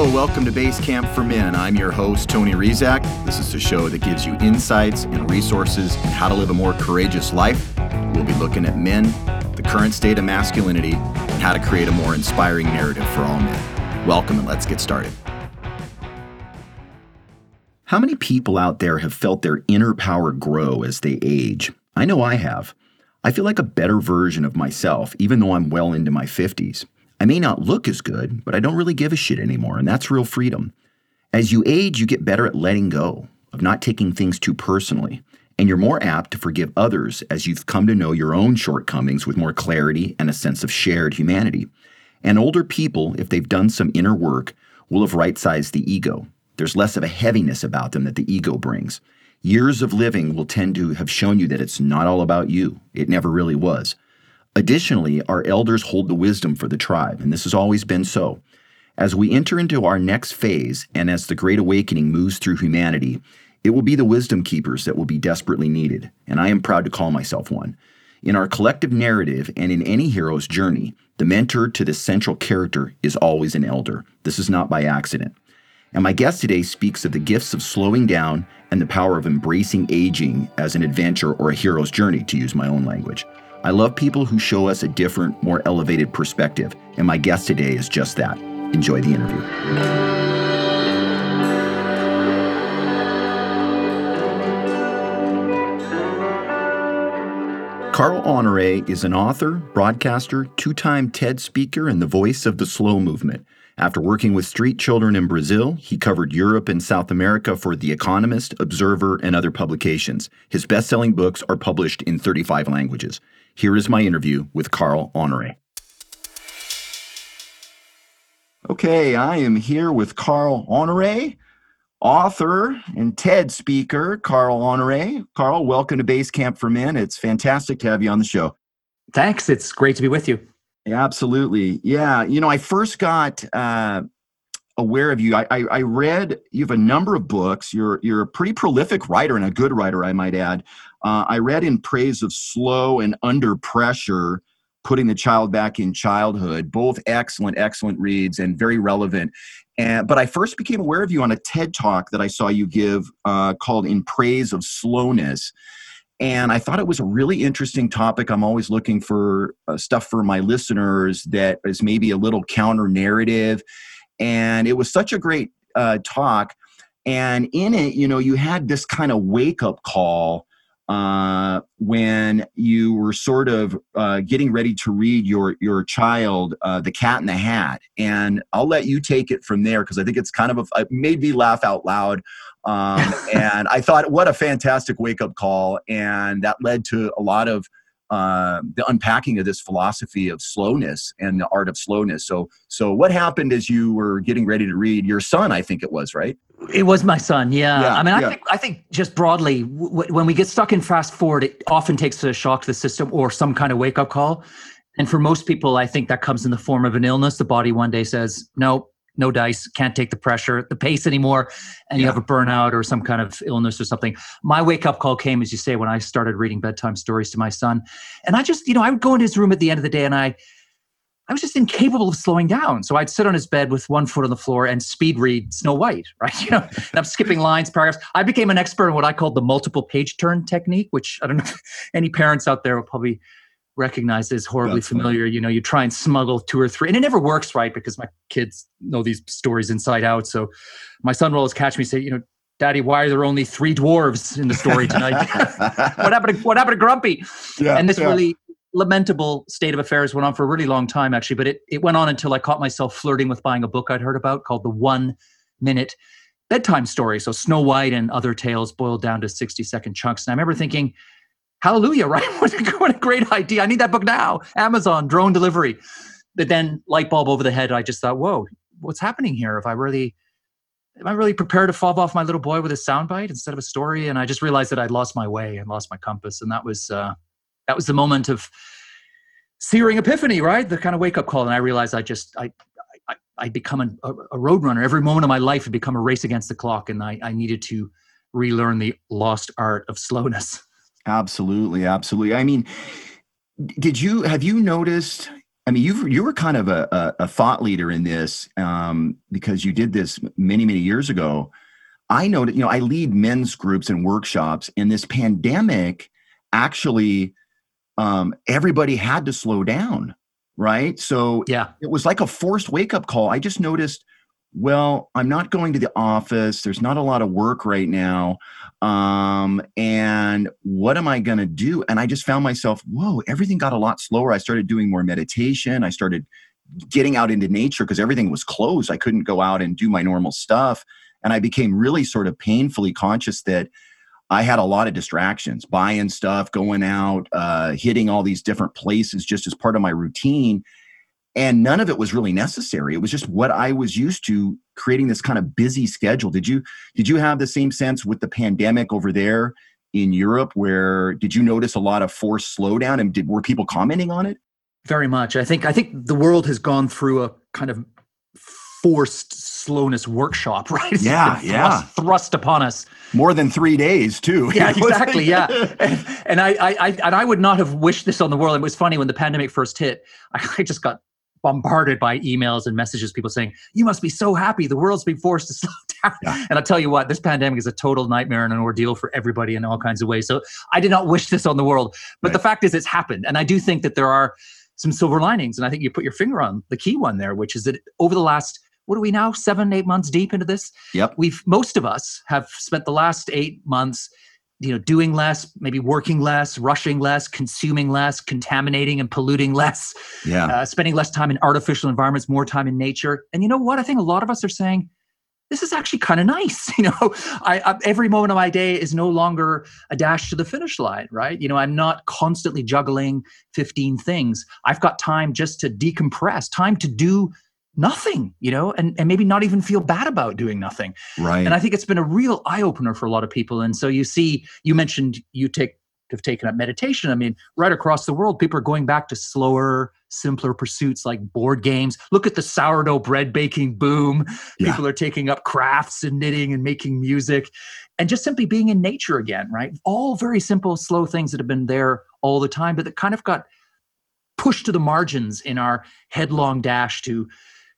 Hello, welcome to Base Camp for Men. I'm your host, Tony Rizak. This is the show that gives you insights and resources on how to live a more courageous life. We'll be looking at men, the current state of masculinity, and how to create a more inspiring narrative for all men. Welcome, and let's get started. How many people out there have felt their inner power grow as they age? I know I have. I feel like a better version of myself, even though I'm well into my 50s. I may not look as good, but I don't really give a shit anymore, and that's real freedom. As you age, you get better at letting go, of not taking things too personally, and you're more apt to forgive others as you've come to know your own shortcomings with more clarity and a sense of shared humanity. And older people, if they've done some inner work, will have right sized the ego, there's less of a heaviness about them that the ego brings. Years of living will tend to have shown you that it's not all about you. It never really was. Additionally, our elders hold the wisdom for the tribe, and this has always been so. As we enter into our next phase, and as the Great Awakening moves through humanity, it will be the wisdom keepers that will be desperately needed, and I am proud to call myself one. In our collective narrative and in any hero's journey, the mentor to the central character is always an elder. This is not by accident. And my guest today speaks of the gifts of slowing down and the power of embracing aging as an adventure or a hero's journey, to use my own language. I love people who show us a different, more elevated perspective, and my guest today is just that. Enjoy the interview. Carl Honore is an author, broadcaster, two time TED speaker, and the voice of the slow movement. After working with street children in Brazil, he covered Europe and South America for The Economist, Observer, and other publications. His best selling books are published in 35 languages. Here is my interview with Carl Honore. Okay, I am here with Carl Honore, author and TED speaker, Carl Honore. Carl, welcome to Base Camp for Men. It's fantastic to have you on the show. Thanks. It's great to be with you. Absolutely. Yeah. You know, I first got uh, aware of you. I, I, I, read you have a number of books. You're you're a pretty prolific writer and a good writer, I might add. Uh, I read in praise of slow and under pressure, putting the child back in childhood. Both excellent, excellent reads and very relevant. And, but I first became aware of you on a TED talk that I saw you give uh, called "In Praise of Slowness." And I thought it was a really interesting topic. I'm always looking for uh, stuff for my listeners that is maybe a little counter narrative. And it was such a great uh, talk. And in it, you know, you had this kind of wake up call uh, when you were sort of uh, getting ready to read your your child uh, the cat in the hat and i'll let you take it from there because i think it's kind of a, it made me laugh out loud um, and I thought, what a fantastic wake up call. And that led to a lot of uh, the unpacking of this philosophy of slowness and the art of slowness. So, so what happened as you were getting ready to read your son? I think it was right. It was my son. Yeah. yeah I mean, I yeah. think I think just broadly, w- when we get stuck in fast forward, it often takes a shock to the system or some kind of wake up call. And for most people, I think that comes in the form of an illness. The body one day says, "No, no dice, can't take the pressure, the pace anymore, and yeah. you have a burnout or some kind of illness or something. My wake up call came, as you say, when I started reading bedtime stories to my son. And I just, you know, I would go into his room at the end of the day and I, I was just incapable of slowing down. So I'd sit on his bed with one foot on the floor and speed read Snow White, right? You know, I'm skipping lines, paragraphs. I became an expert in what I called the multiple page turn technique, which I don't know if any parents out there will probably recognize as horribly That's familiar. Funny. You know, you try and smuggle two or three, and it never works right because my kids know these stories inside out. So my son will always catch me say, you know, Daddy, why are there only three dwarves in the story tonight? what happened? To, what happened to Grumpy? Yeah, and this yeah. really lamentable state of affairs went on for a really long time, actually. But it it went on until I caught myself flirting with buying a book I'd heard about called The One Minute Bedtime Story. So Snow White and other tales boiled down to sixty second chunks. And I remember thinking hallelujah, right? What a, great idea. I need that book now. Amazon, drone delivery. But then light bulb over the head, I just thought, whoa, what's happening here? If I really am I really prepared to fob off my little boy with a soundbite instead of a story? And I just realized that I'd lost my way and lost my compass. And that was uh, that was the moment of searing epiphany, right? The kind of wake up call. And I realized I just I I I'd become a, a road runner. Every moment of my life had become a race against the clock, and I, I needed to relearn the lost art of slowness. Absolutely, absolutely. I mean, did you have you noticed I mean, you you were kind of a, a, a thought leader in this um, because you did this many many years ago. I know that you know I lead men's groups and workshops, and this pandemic actually um, everybody had to slow down, right? So yeah, it was like a forced wake up call. I just noticed. Well, I'm not going to the office. There's not a lot of work right now. Um, and what am I going to do? And I just found myself, whoa, everything got a lot slower. I started doing more meditation. I started getting out into nature because everything was closed. I couldn't go out and do my normal stuff. And I became really sort of painfully conscious that I had a lot of distractions, buying stuff, going out, uh, hitting all these different places just as part of my routine. And none of it was really necessary. It was just what I was used to creating this kind of busy schedule. Did you did you have the same sense with the pandemic over there in Europe where did you notice a lot of forced slowdown and did were people commenting on it? Very much. I think I think the world has gone through a kind of forced slowness workshop, right? It's yeah, thrust, yeah. Thrust upon us. More than three days, too. Yeah, exactly. yeah, and, and I, I, I, and I would not have wished this on the world. It was funny when the pandemic first hit. I, I just got bombarded by emails and messages, people saying, "You must be so happy the world's being forced to slow down." Yeah. And I'll tell you what, this pandemic is a total nightmare and an ordeal for everybody in all kinds of ways. So I did not wish this on the world, but right. the fact is, it's happened, and I do think that there are some silver linings. And I think you put your finger on the key one there, which is that over the last what are we now seven eight months deep into this yep we've most of us have spent the last eight months you know doing less maybe working less rushing less consuming less contaminating and polluting less yeah. uh, spending less time in artificial environments more time in nature. And you know what? I think a lot of us are saying this is actually kind of nice you know? I, I, every moment of my day is no longer a dash to the finish line right? You know i'm not constantly juggling 15 things. I've got time just to decompress time to do nothing, you know, and, and maybe not even feel bad about doing nothing. Right. And I think it's been a real eye opener for a lot of people. And so you see, you mentioned you take have taken up meditation. I mean, right across the world, people are going back to slower, simpler pursuits like board games. Look at the sourdough bread baking boom. Yeah. People are taking up crafts and knitting and making music and just simply being in nature again, right? All very simple, slow things that have been there all the time, but that kind of got pushed to the margins in our headlong dash to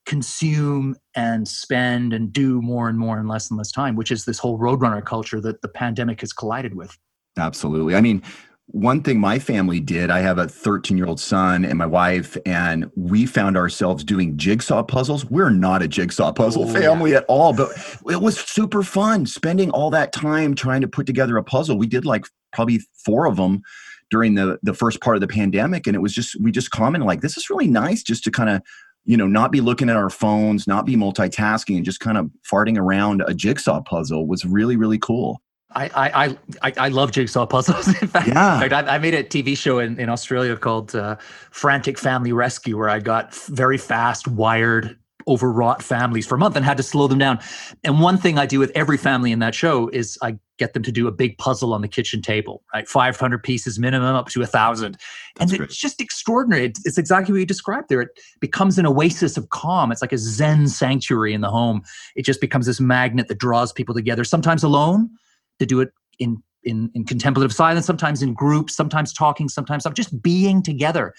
consume and spend and do more and more in less and less time, which is this whole roadrunner culture that the pandemic has collided with. Absolutely. I mean, one thing my family did, I have a 13 year old son and my wife, and we found ourselves doing jigsaw puzzles. We're not a jigsaw puzzle oh, family yeah. at all, but it was super fun spending all that time trying to put together a puzzle. We did like probably four of them during the the first part of the pandemic and it was just we just commented like this is really nice just to kind of you know, not be looking at our phones, not be multitasking, and just kind of farting around a jigsaw puzzle was really, really cool. I I I, I love jigsaw puzzles. In fact, yeah. in fact I, I, made a TV show in, in Australia called uh, Frantic Family Rescue, where I got very fast, wired overwrought families for a month and had to slow them down. And one thing I do with every family in that show is I get them to do a big puzzle on the kitchen table, right? 500 pieces minimum up to a thousand. And great. it's just extraordinary. It's, it's, exactly what you described there. It becomes an oasis of calm. It's like a Zen sanctuary in the home. It just becomes this magnet that draws people together, sometimes alone to do it in in, in contemplative silence, sometimes in groups, sometimes talking, sometimes just being together.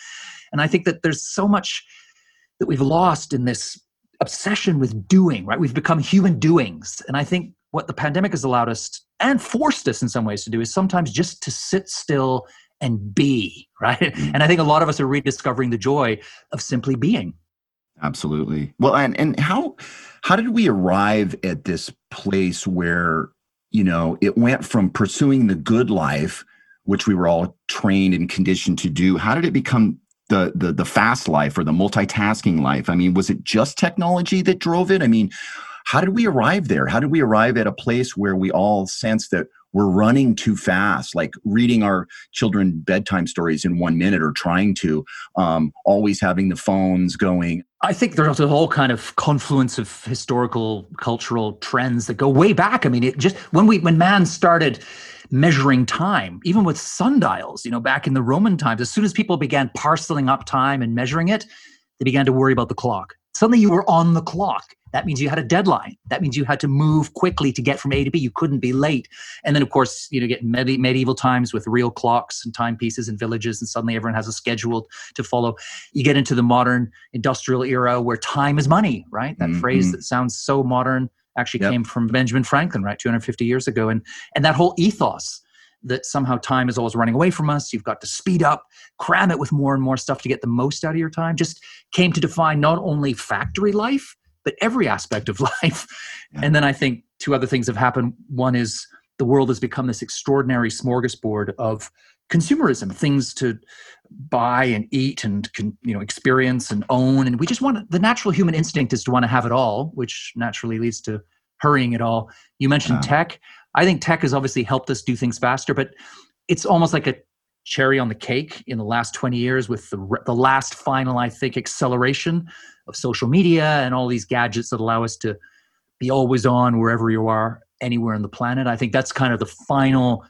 And I think that there's so much that we've lost in this obsession with doing, right? We've become human doings. And I think what the pandemic has allowed us and forced us in some ways to do is sometimes just to sit still and be, right? Mm-hmm. And I think a lot of us are rediscovering the joy of simply being. Absolutely. Well, and and how how did we arrive at this place where, you know, it went from pursuing the good life, which we were all trained and conditioned to do, how did it become the the the fast life or the multitasking life? I mean, was it just technology that drove it? I mean, how did we arrive there? How did we arrive at a place where we all sense that we're running too fast, like reading our children bedtime stories in one minute or trying to, um, always having the phones going. I think there's a whole kind of confluence of historical, cultural trends that go way back. I mean, it just when we when man started measuring time, even with sundials, you know, back in the Roman times, as soon as people began parceling up time and measuring it, they began to worry about the clock suddenly you were on the clock. That means you had a deadline. That means you had to move quickly to get from A to B. You couldn't be late. And then, of course, you know, get medi- medieval times with real clocks and timepieces and villages, and suddenly everyone has a schedule to follow. You get into the modern industrial era where time is money, right? That mm-hmm. phrase that sounds so modern actually yep. came from Benjamin Franklin, right, 250 years ago. And and that whole ethos that somehow time is always running away from us. You've got to speed up, cram it with more and more stuff to get the most out of your time. Just came to define not only factory life, but every aspect of life. Yeah. And then I think two other things have happened. One is the world has become this extraordinary smorgasbord of consumerism, things to buy and eat and you know experience and own. And we just want the natural human instinct is to want to have it all, which naturally leads to hurrying it all. You mentioned yeah. tech. I think tech has obviously helped us do things faster, but it's almost like a cherry on the cake in the last 20 years with the, the last final, I think, acceleration of social media and all these gadgets that allow us to be always on wherever you are, anywhere on the planet. I think that's kind of the final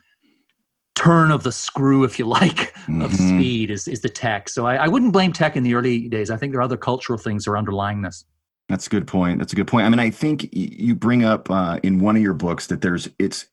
turn of the screw, if you like, mm-hmm. of speed is, is the tech. So I, I wouldn't blame tech in the early days. I think there are other cultural things that are underlying this. That's a good point. That's a good point. I mean, I think you bring up uh, in one of your books that there's it's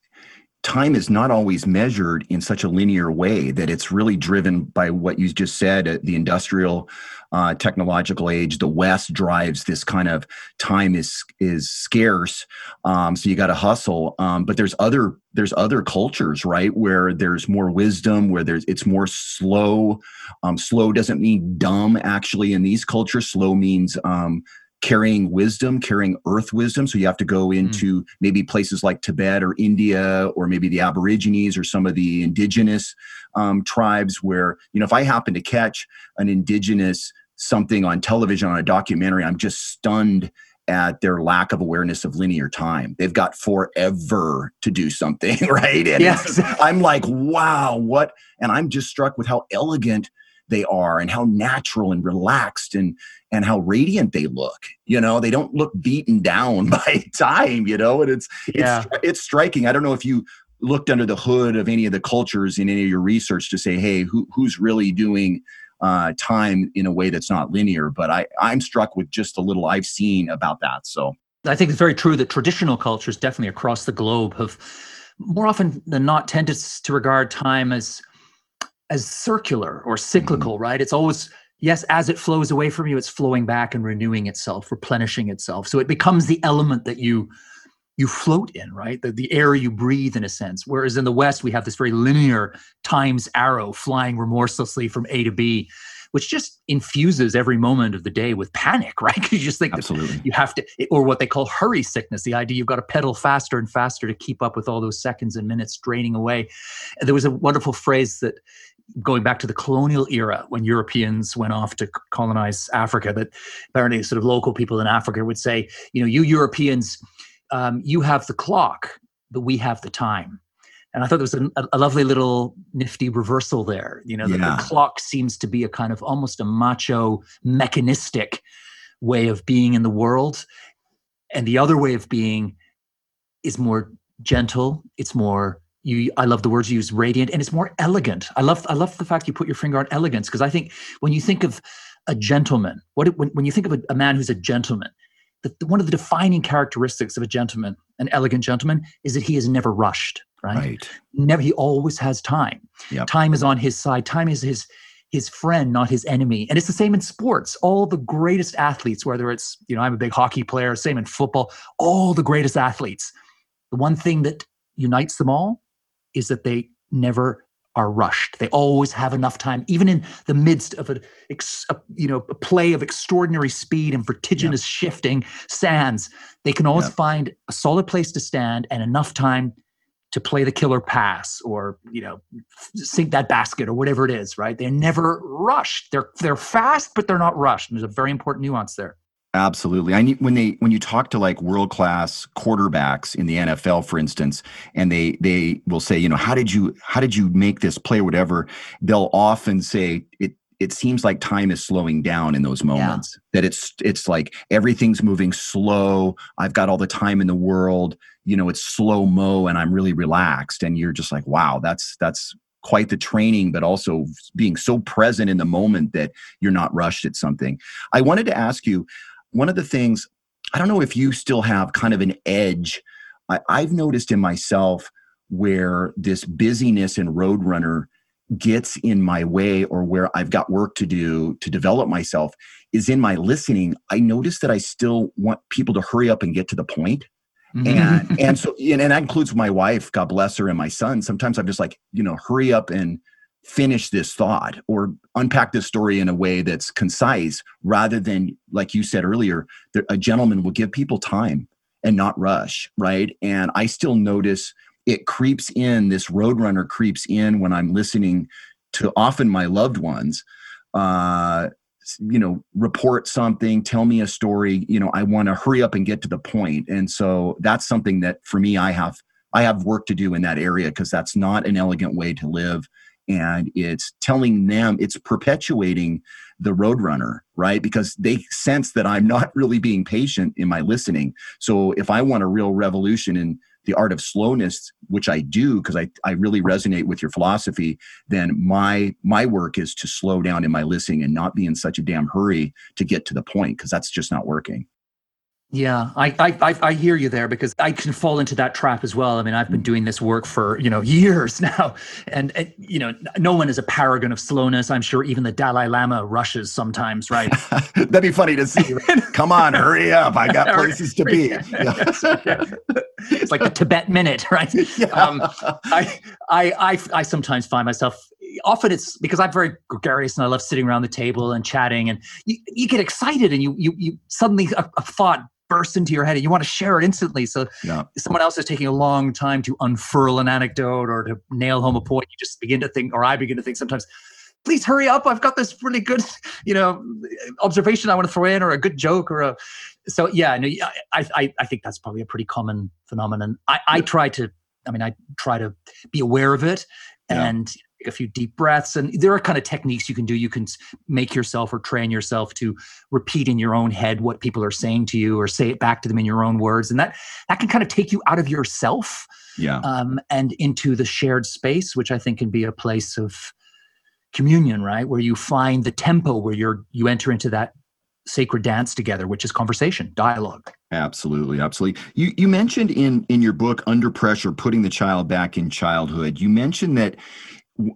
time is not always measured in such a linear way that it's really driven by what you just said uh, the industrial uh, technological age. The west drives this kind of time is is scarce um, so you got to hustle. Um, but there's other there's other cultures right where there's more wisdom where there's it's more slow. Um, slow doesn't mean dumb actually in these cultures. Slow means um, carrying wisdom, carrying earth wisdom. So you have to go hmm. into mm. maybe places like Tibet or India or maybe the Aborigines or some of the indigenous um, tribes where, you know, if I happen to catch an indigenous something on television on a documentary, I'm just stunned at their lack of awareness of linear time. They've got forever to do something, right? And yes. I'm like, wow, what? And I'm just struck with how elegant they are and how natural and relaxed and and how radiant they look you know they don't look beaten down by time you know and it's yeah. it's it's striking i don't know if you looked under the hood of any of the cultures in any of your research to say hey who, who's really doing uh, time in a way that's not linear but i i'm struck with just a little i've seen about that so i think it's very true that traditional cultures definitely across the globe have more often than not tended to regard time as as circular or cyclical, mm-hmm. right? It's always yes, as it flows away from you, it's flowing back and renewing itself, replenishing itself. So it becomes the element that you you float in, right? The, the air you breathe in a sense. Whereas in the West, we have this very linear times arrow flying remorselessly from A to B, which just infuses every moment of the day with panic, right? Because you just think Absolutely. you have to, or what they call hurry sickness, the idea you've got to pedal faster and faster to keep up with all those seconds and minutes draining away. And there was a wonderful phrase that going back to the colonial era when Europeans went off to colonize Africa, that apparently sort of local people in Africa would say, you know, you Europeans, um, you have the clock, but we have the time. And I thought there was a, a lovely little nifty reversal there. You know, yeah. the, the clock seems to be a kind of almost a macho, mechanistic way of being in the world. And the other way of being is more gentle, it's more you i love the words you use radiant and it's more elegant. I love i love the fact you put your finger on elegance because i think when you think of a gentleman what when, when you think of a, a man who's a gentleman the, the, one of the defining characteristics of a gentleman an elegant gentleman is that he is never rushed right, right. never he always has time. Yep. time is on his side. Time is his his friend not his enemy. And it's the same in sports. All the greatest athletes whether it's you know i'm a big hockey player same in football all the greatest athletes the one thing that unites them all is that they never are rushed. They always have enough time, even in the midst of a, a you know a play of extraordinary speed and vertiginous shifting sands. They can always find a solid place to stand and enough time to play the killer pass or you know sink that basket or whatever it is. Right? They're never rushed. They're they're fast, but they're not rushed. And there's a very important nuance there. Absolutely. I need when they when you talk to like world class quarterbacks in the NFL, for instance, and they they will say, you know, how did you how did you make this play, or whatever? They'll often say it. It seems like time is slowing down in those moments. Yeah. That it's it's like everything's moving slow. I've got all the time in the world. You know, it's slow mo, and I'm really relaxed. And you're just like, wow, that's that's quite the training, but also being so present in the moment that you're not rushed at something. I wanted to ask you one of the things I don't know if you still have kind of an edge. I, I've noticed in myself where this busyness and roadrunner gets in my way or where I've got work to do to develop myself is in my listening. I notice that I still want people to hurry up and get to the point. Mm-hmm. And and so and, and that includes my wife, God bless her, and my son. Sometimes I'm just like, you know, hurry up and finish this thought or unpack this story in a way that's concise rather than like you said earlier a gentleman will give people time and not rush right? And i still notice it creeps in this roadrunner creeps in when i'm listening to often my loved ones uh you know report something tell me a story you know i want to hurry up and get to the point. And so that's something that for me i have i have work to do in that area because that's not an elegant way to live and it's telling them it's perpetuating the roadrunner right? Because they sense that i'm not really being patient in my listening. So if i want a real revolution in the art of slowness which i do because I, I really resonate with your philosophy then my my work is to slow down in my listening and not be in such a damn hurry to get to the point because that's just not working yeah, I, I I hear you there because I can fall into that trap as well. I mean, I've been doing this work for you know years now, and, and you know, no one is a paragon of slowness. I'm sure even the Dalai Lama rushes sometimes, right? That'd be funny to see. Come on, hurry up! I got places to be. Yeah. it's like the Tibet minute, right? Yeah. Um, I, I I I sometimes find myself often it's because I'm very gregarious and I love sitting around the table and chatting and you, you get excited and you you you suddenly a, a thought bursts into your head and you want to share it instantly. So yeah. someone else is taking a long time to unfurl an anecdote or to nail home a point. You just begin to think, or I begin to think sometimes, please hurry up. I've got this really good, you know, observation I want to throw in or a good joke or a, so yeah, no, I, I, I think that's probably a pretty common phenomenon. I, I try to, I mean, I try to be aware of it and take a few deep breaths. And there are kind of techniques you can do. You can make yourself or train yourself to repeat in your own head what people are saying to you or say it back to them in your own words. And that that can kind of take you out of yourself yeah. um, and into the shared space which i think can be a place of communion right? Where you find the tempo where you're you enter into that sacred dance together which is conversation dialogue. Absolutely absolutely. You you mentioned in in your book under pressure putting the child back in childhood you mentioned that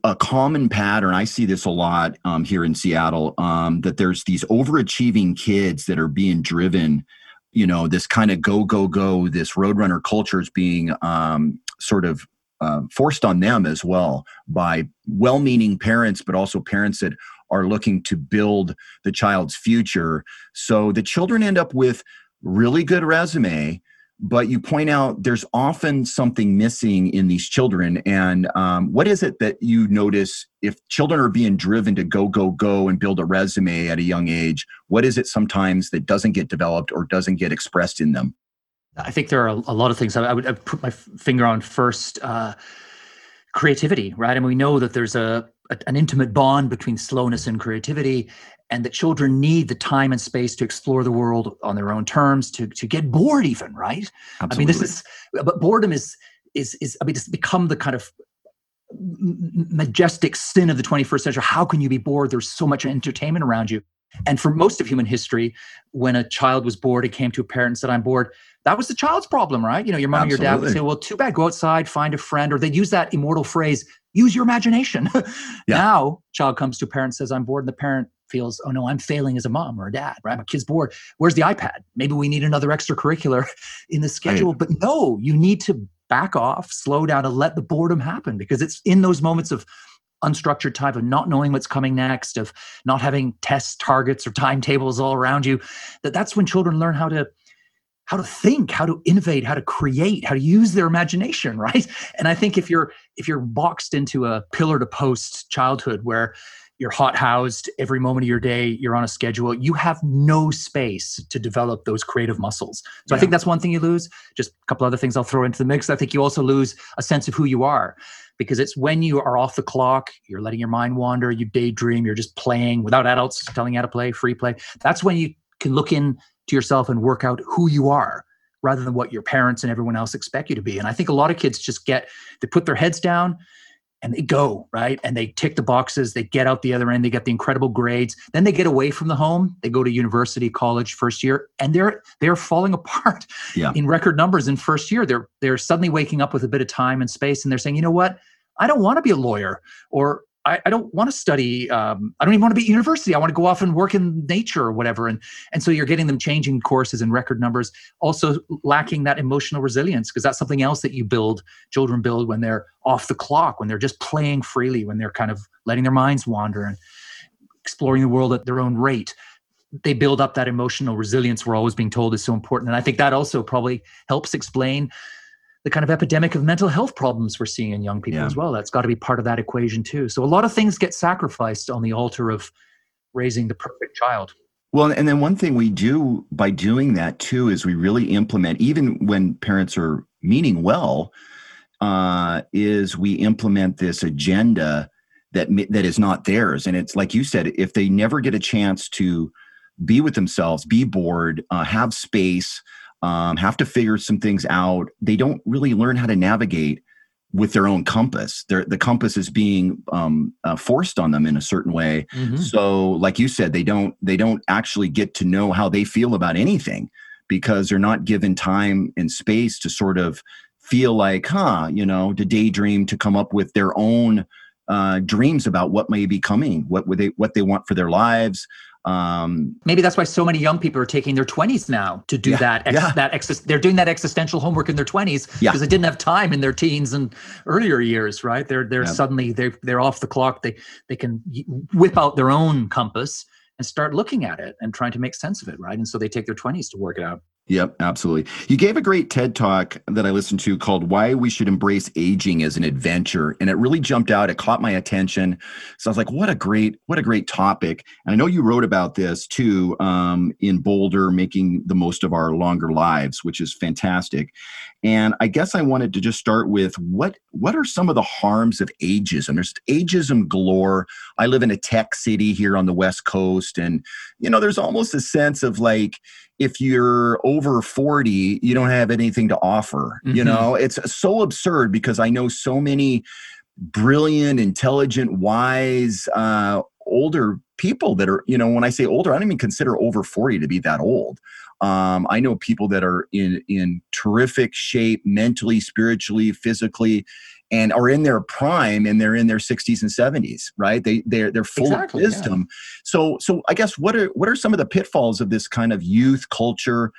a common pattern i see this a lot um, here in seattle um, that there's these overachieving kids that are being driven you know this kind of go go go this roadrunner culture is being um, sort of uh, forced on them as well by well-meaning parents but also parents that are looking to build the child's future. So the children end up with really good resume but you point out there's often something missing in these children. And um, what is it that you notice if children are being driven to go, go, go and build a resume at a young age? What is it sometimes that doesn't get developed or doesn't get expressed in them? I think there are a lot of things I would put my finger on first. Uh, creativity, right? And we know that there's a, a an intimate bond between slowness and creativity and that children need the time and space to explore the world on their own terms to to get bored even right? Absolutely. i mean this is but boredom is is is i mean it's become the kind of majestic sin of the 21st century. How can you be bored? There's so much entertainment around you. And for most of human history when a child was bored it came to a parent and said i'm bored that was the child's problem right you know your mom Absolutely. or your dad would say well too bad go outside find a friend or they'd use that immortal phrase use your imagination yeah. now child comes to a parent says i'm bored and the parent feels, oh no, I'm failing as a mom or a dad, right? My kid's bored. Where's the iPad? Maybe we need another extracurricular in the schedule. Right. But no, you need to back off, slow down, and let the boredom happen because it's in those moments of unstructured time of not knowing what's coming next, of not having test targets or timetables all around you, that that's when children learn how to how to think how to innovate how to create how to use their imagination right? And i think if you're if you're boxed into a pillar to post childhood where you're hot housed every moment of your day you're on a schedule you have no space to develop those creative muscles. So yeah. i think that's one thing you lose. Just a couple other things i'll throw into the mix. I think you also lose a sense of who you are because it's when you are off the clock you're letting your mind wander you daydream you're just playing without adults telling you how to play free play. That's when you can look in to yourself and work out who you are rather than what your parents and everyone else expect you to be. And i think a lot of kids just get they put their heads down and they go right? And they tick the boxes they get out the other end they get the incredible grades. Then they get away from the home they go to university college first year and they're they're falling apart yeah. in record numbers in first year. They're they're suddenly waking up with a bit of time and space and they're saying you know what? I don't want to be a lawyer or I, I don't want to study. Um, I don't even want to be at university. I want to go off and work in nature or whatever. And and so you're getting them changing courses and record numbers, also lacking that emotional resilience because that's something else that you build. Children build when they're off the clock, when they're just playing freely, when they're kind of letting their minds wander and exploring the world at their own rate. They build up that emotional resilience we're always being told is so important. And I think that also probably helps explain the kind of epidemic of mental health problems we're seeing in young people yeah. as well. That's got to be part of that equation too. So a lot of things get sacrificed on the altar of raising the perfect child. Well, and then one thing we do by doing that too is we really implement, even when parents are meaning well, uh, is we implement this agenda that that is not theirs. And it's like you said, if they never get a chance to be with themselves, be bored, uh, have space, um, have to figure some things out. They don't really learn how to navigate with their own compass. They're, the compass is being um, uh, forced on them in a certain way. Mm-hmm. So, like you said, they don't they don't actually get to know how they feel about anything because they're not given time and space to sort of feel like, huh, you know, to daydream, to come up with their own uh, dreams about what may be coming, what would they what they want for their lives, um, Maybe that's why so many young people are taking their 20s now to do yeah, that. Ex- yeah. That ex- they're doing that existential homework in their 20s because yeah. they didn't have time in their teens and earlier years, right? They're they're suddenly they're they're off the clock. They they can whip out their own compass and start looking at it and trying to make sense of it, right? And so they take their 20s to work it out. Yep, absolutely. You gave a great TED talk that I listened to called Why We Should Embrace Aging as an Adventure. And it really jumped out. It caught my attention. So I was like, what a great, what a great topic. And I know you wrote about this too um, in Bolder, making the most of our longer lives, which is fantastic. And I guess I wanted to just start with what what are some of the harms of ageism? There's ageism galore. I live in a tech city here on the West Coast, and you know, there's almost a sense of like, if you're over 40 you don't have anything to offer mm-hmm. you know it's so absurd because i know so many brilliant intelligent wise uh, older people that are you know when i say older i don't even consider over 40 to be that old. Um, i know people that are in in terrific shape mentally spiritually physically and are in their prime and they're in their 60s and 70s right? They they're they're full exactly, of wisdom. Yeah. so so i guess what are what are some of the pitfalls of this kind of youth culture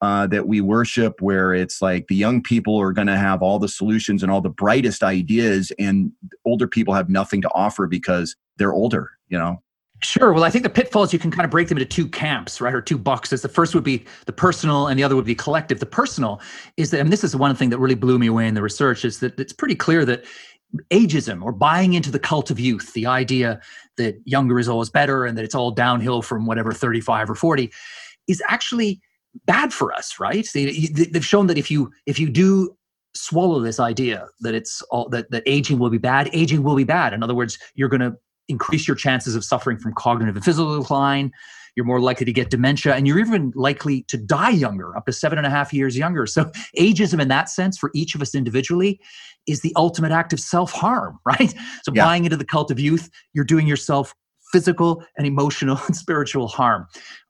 uh, that we worship where it's like the young people are going to have all the solutions and all the brightest ideas and older people have nothing to offer because they're older you know Sure. Well, I think the pitfalls you can kind of break them into two camps, right, or two boxes. The first would be the personal, and the other would be collective. The personal is that, and this is one thing that really blew me away in the research, is that it's pretty clear that ageism or buying into the cult of youth, the idea that younger is always better and that it's all downhill from whatever 35 or 40, is actually bad for us, right? They, they've shown that if you if you do swallow this idea that it's all that, that aging will be bad, aging will be bad. In other words, you're going to increase your chances of suffering from cognitive and physical decline. You're more likely to get dementia, and you're even likely to die younger, up to seven and a half years younger. So, ageism, in that sense, for each of us individually, is the ultimate act of self harm, right? So, yeah. buying into the cult of youth, you're doing yourself physical and emotional and spiritual harm.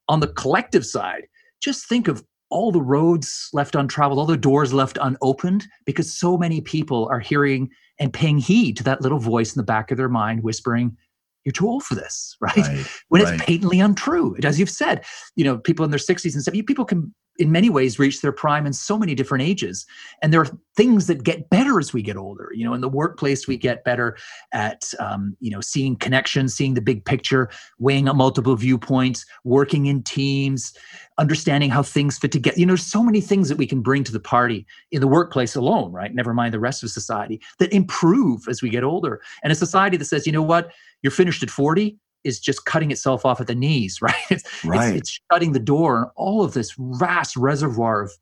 On the collective side, just think of all the roads left untraveled, all the doors left unopened, because so many people are hearing and paying heed to that little voice in the back of their mind whispering, you're too old for this, right? right when right. it's patently untrue. As you've said, you know, people in their 60s and 70s, people can in many ways reach their prime in so many different ages. And there are things that get better as we get older. You know in the workplace we get better at um, you know seeing connections seeing the big picture weighing up multiple viewpoints working in teams understanding how things fit together you know there's so many things that we can bring to the party in the workplace alone right? Never mind the rest of society that improve as we get older. And a society that says you know what? You're finished at 40 is just cutting itself off at the knees, right? It's, right. it's, it's shutting the door on all of this vast reservoir of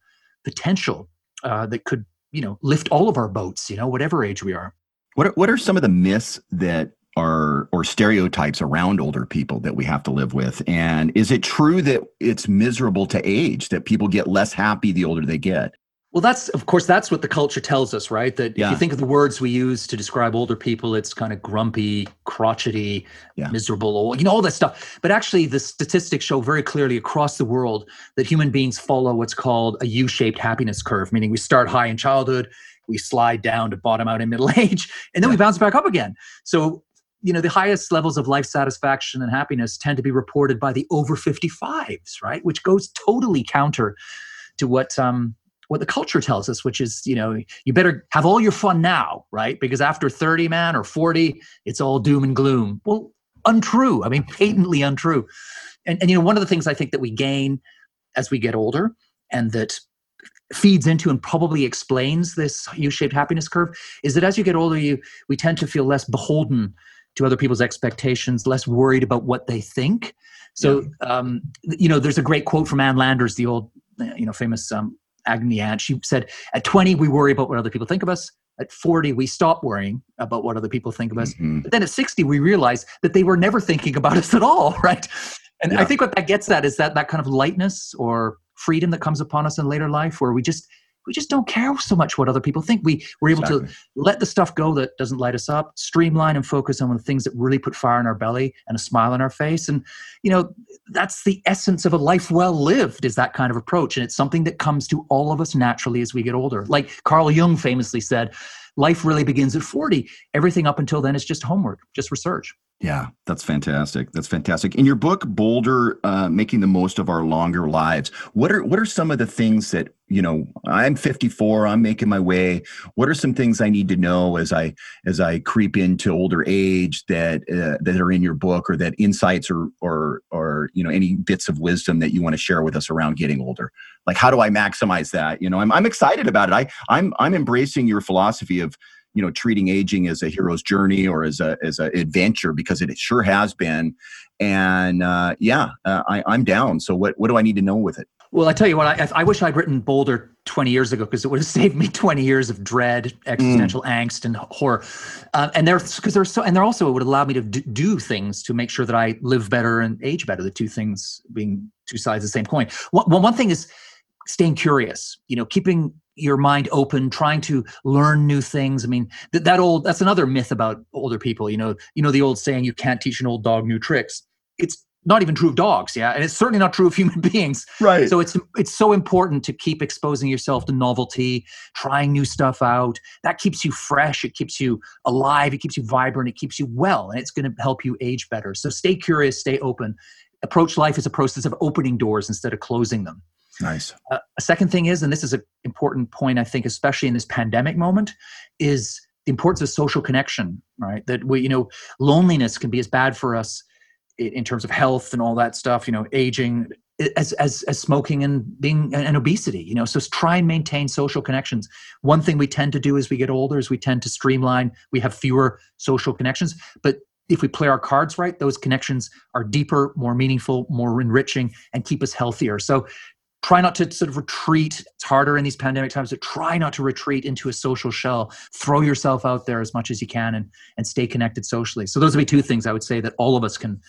potential uh, that could, you know, lift all of our boats, you know, whatever age we are. What are, what are some of the myths that are or stereotypes around older people that we have to live with? And is it true that it's miserable to age, that people get less happy the older they get? Well, that's of course that's what the culture tells us, right? That yeah. if you think of the words we use to describe older people, it's kind of grumpy, crotchety, yeah. miserable, old, you know, all that stuff. But actually, the statistics show very clearly across the world that human beings follow what's called a U-shaped happiness curve, meaning we start high in childhood, we slide down to bottom out in middle age, and then yeah. we bounce back up again. So you know the highest levels of life satisfaction and happiness tend to be reported by the over 55s right which goes totally counter to what um what the culture tells us, which is, you know, you better have all your fun now, right? Because after 30, man, or 40, it's all doom and gloom. Well, untrue. I mean, patently untrue. And, and you know, one of the things I think that we gain as we get older and that feeds into and probably explains this U-shaped happiness curve is that as you get older, you we tend to feel less beholden to other people's expectations, less worried about what they think. So, yeah. um, you know, there's a great quote from Ann Landers, the old, you know, famous um, Agony Aunt. She said, at 20, we worry about what other people think of us. At 40, we stop worrying about what other people think of us. Mm-hmm. But then at 60, we realize that they were never thinking about us at all, right? And yeah. I think what that gets at is that that kind of lightness or freedom that comes upon us in later life where we just we just don't care so much what other people think. We we're able exactly. to let the stuff go that doesn't light us up, streamline and focus on the things that really put fire in our belly and a smile on our face. And you know, that's the essence of a life well lived is that kind of approach. And it's something that comes to all of us naturally as we get older. Like Carl Jung famously said, life really begins at 40. Everything up until then is just homework, just research. Yeah, that's fantastic. That's fantastic. In your book, Bolder, uh, making the most of our longer lives. What are what are some of the things that you know? I'm 54. I'm making my way. What are some things I need to know as I as I creep into older age that uh, that are in your book, or that insights, or or or you know any bits of wisdom that you want to share with us around getting older? Like, how do I maximize that? You know, I'm I'm excited about it. I I'm I'm embracing your philosophy of you know treating aging as a hero's journey or as a as an adventure because it sure has been and uh, yeah uh, I, i'm down so what what do i need to know with it well i tell you what i, I wish i'd written bolder 20 years ago because it would have saved me 20 years of dread existential mm. angst and horror. Uh, and there's because there's so and there also it would allow me to d- do things to make sure that i live better and age better the two things being two sides of the same coin. One, well, one thing is staying curious you know keeping your mind open trying to learn new things. I mean that, that old that's another myth about older people you know you know the old saying you can't teach an old dog new tricks. It's not even true of dogs yeah and it's certainly not true of human beings. Right. So it's it's so important to keep exposing yourself to novelty trying new stuff out. That keeps you fresh it keeps you alive it keeps you vibrant it keeps you well and it's going to help you age better. So stay curious stay open. Approach life as a process of opening doors instead of closing them. Nice. Uh, a second thing is, and this is an important point, I think, especially in this pandemic moment, is the importance of social connection, right? That we, you know, loneliness can be as bad for us in terms of health and all that stuff, you know, aging as as as smoking and being and obesity, you know. So try and maintain social connections. One thing we tend to do as we get older is we tend to streamline. We have fewer social connections, but if we play our cards right, those connections are deeper, more meaningful, more enriching, and keep us healthier. So try not to sort of retreat it's harder in these pandemic times but try not to retreat into a social shell throw yourself out there as much as you can and and stay connected socially so those would be two things i would say that all of us can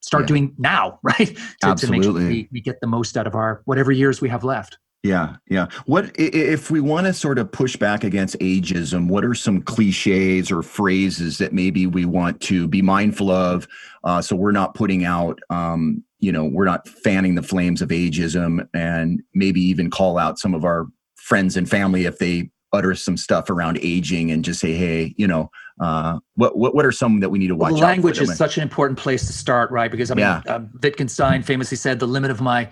start yeah. doing now right to, Absolutely. to make sure we, we get the most out of our whatever years we have left yeah, yeah. What if we want to sort of push back against ageism? What are some cliches or phrases that maybe we want to be mindful of, uh, so we're not putting out, um, you know, we're not fanning the flames of ageism, and maybe even call out some of our friends and family if they utter some stuff around aging and just say, hey, you know, uh, what, what what are some that we need to watch? Well, language is such an important place to start, right? Because I mean, yeah. uh, Wittgenstein famously said, "The limit of my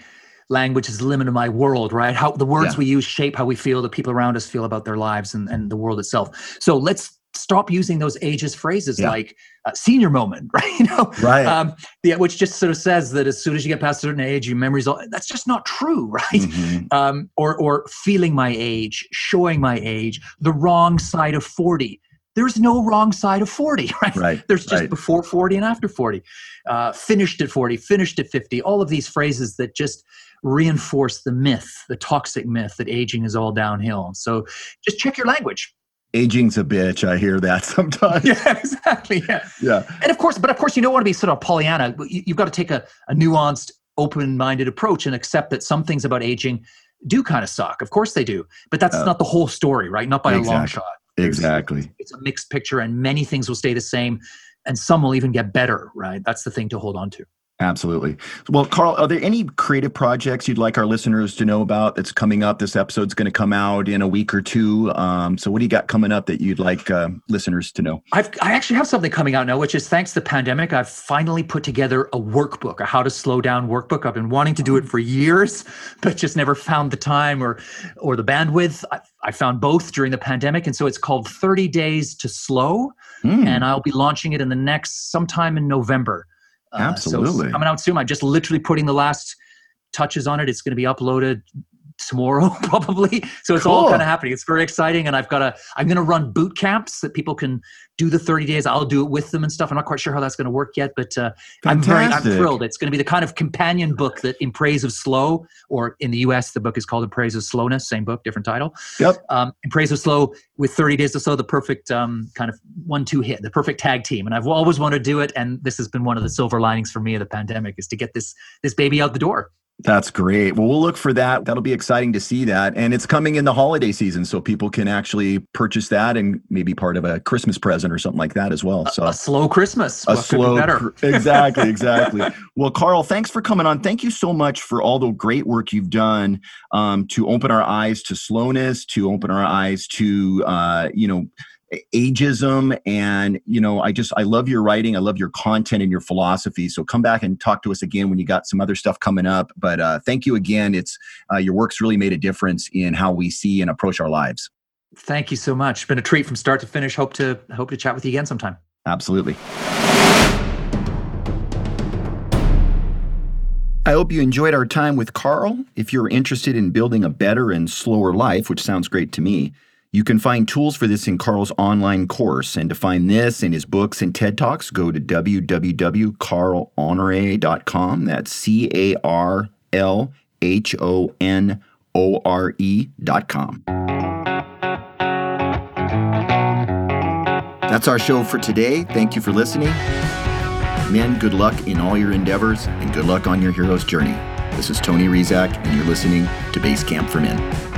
language is the limit of my world, right? How the words yeah. we use shape how we feel, the people around us feel about their lives and, and the world itself. So let's stop using those ages phrases yeah. like uh, senior moment, right? you know, right. Um, yeah, which just sort of says that as soon as you get past a certain age, your memories all that's just not true, right? Mm-hmm. Um, or or feeling my age, showing my age, the wrong side of 40 there's no wrong side of 40 right, right there's just right. before 40 and after 40 uh, finished at 40 finished at 50 all of these phrases that just reinforce the myth, the toxic myth that aging is all downhill. So just check your language. Aging's a bitch. I hear that sometimes. Yeah, exactly. Yeah. Yeah. And of course, but of course, you don't want to be sort of Pollyanna. You've got to take a, a nuanced, open minded approach and accept that some things about aging do kind of suck. Of course they do, but that's uh, not the whole story, right? Not by exactly. a long shot. Exactly. It's a mixed picture, and many things will stay the same, and some will even get better, right? That's the thing to hold on to. Absolutely. Well, Carl, are there any creative projects you'd like our listeners to know about that's coming up? This episode's going to come out in a week or two. Um, so, what do you got coming up that you'd like uh, listeners to know? I've, I actually have something coming out now, which is thanks to the pandemic, I've finally put together a workbook, a how to slow down workbook. I've been wanting to do it for years, but just never found the time or or the bandwidth. I, I found both during the pandemic, and so it's called 30 Days to Slow, mm. and I'll be launching it in the next sometime in November. Absolutely. Uh, so coming out soon. I'm just literally putting the last touches on it. It's going to be uploaded tomorrow probably. So it's cool. all kind of happening. It's very exciting and i've got a i'm going to run boot camps that people can do the 30 days. I'll do it with them and stuff. I'm not quite sure how that's going to work yet but uh, i'm very i'm thrilled. It's going to be the kind of companion book that in praise of slow or in the us the book is called in praise of slowness same book different title. Yep. Um, in praise of slow with 30 days or so the perfect um, kind of one two hit the perfect tag team. And i've always wanted to do it and this has been one of the silver linings for me of the pandemic is to get this this baby out the door that's great. Well, we'll look for that. That'll be exciting to see that. And it's coming in the holiday season, so people can actually purchase that and maybe part of a Christmas present or something like that as well. So a, a slow Christmas. A what slow better. exactly, exactly. well, Carl, thanks for coming on. Thank you so much for all the great work you've done um, to open our eyes to slowness, to open our eyes to uh, you know ageism and you know i just i love your writing i love your content and your philosophy. So come back and talk to us again when you got some other stuff coming up. But uh, thank you again. It's uh, your work's really made a difference in how we see and approach our lives. Thank you so much. Been a treat from start to finish. Hope to hope to chat with you again sometime. Absolutely. I hope you enjoyed our time with Carl. If you're interested in building a better and slower life, which sounds great to me, you can find tools for this in Carl's online course. And to find this and his books and TED Talks, go to www.carlhonore.com. That's C A R L H O N O R E.com. That's our show for today. Thank you for listening. Men, good luck in all your endeavors and good luck on your hero's journey. This is Tony Rizak, and you're listening to Base Camp for Men.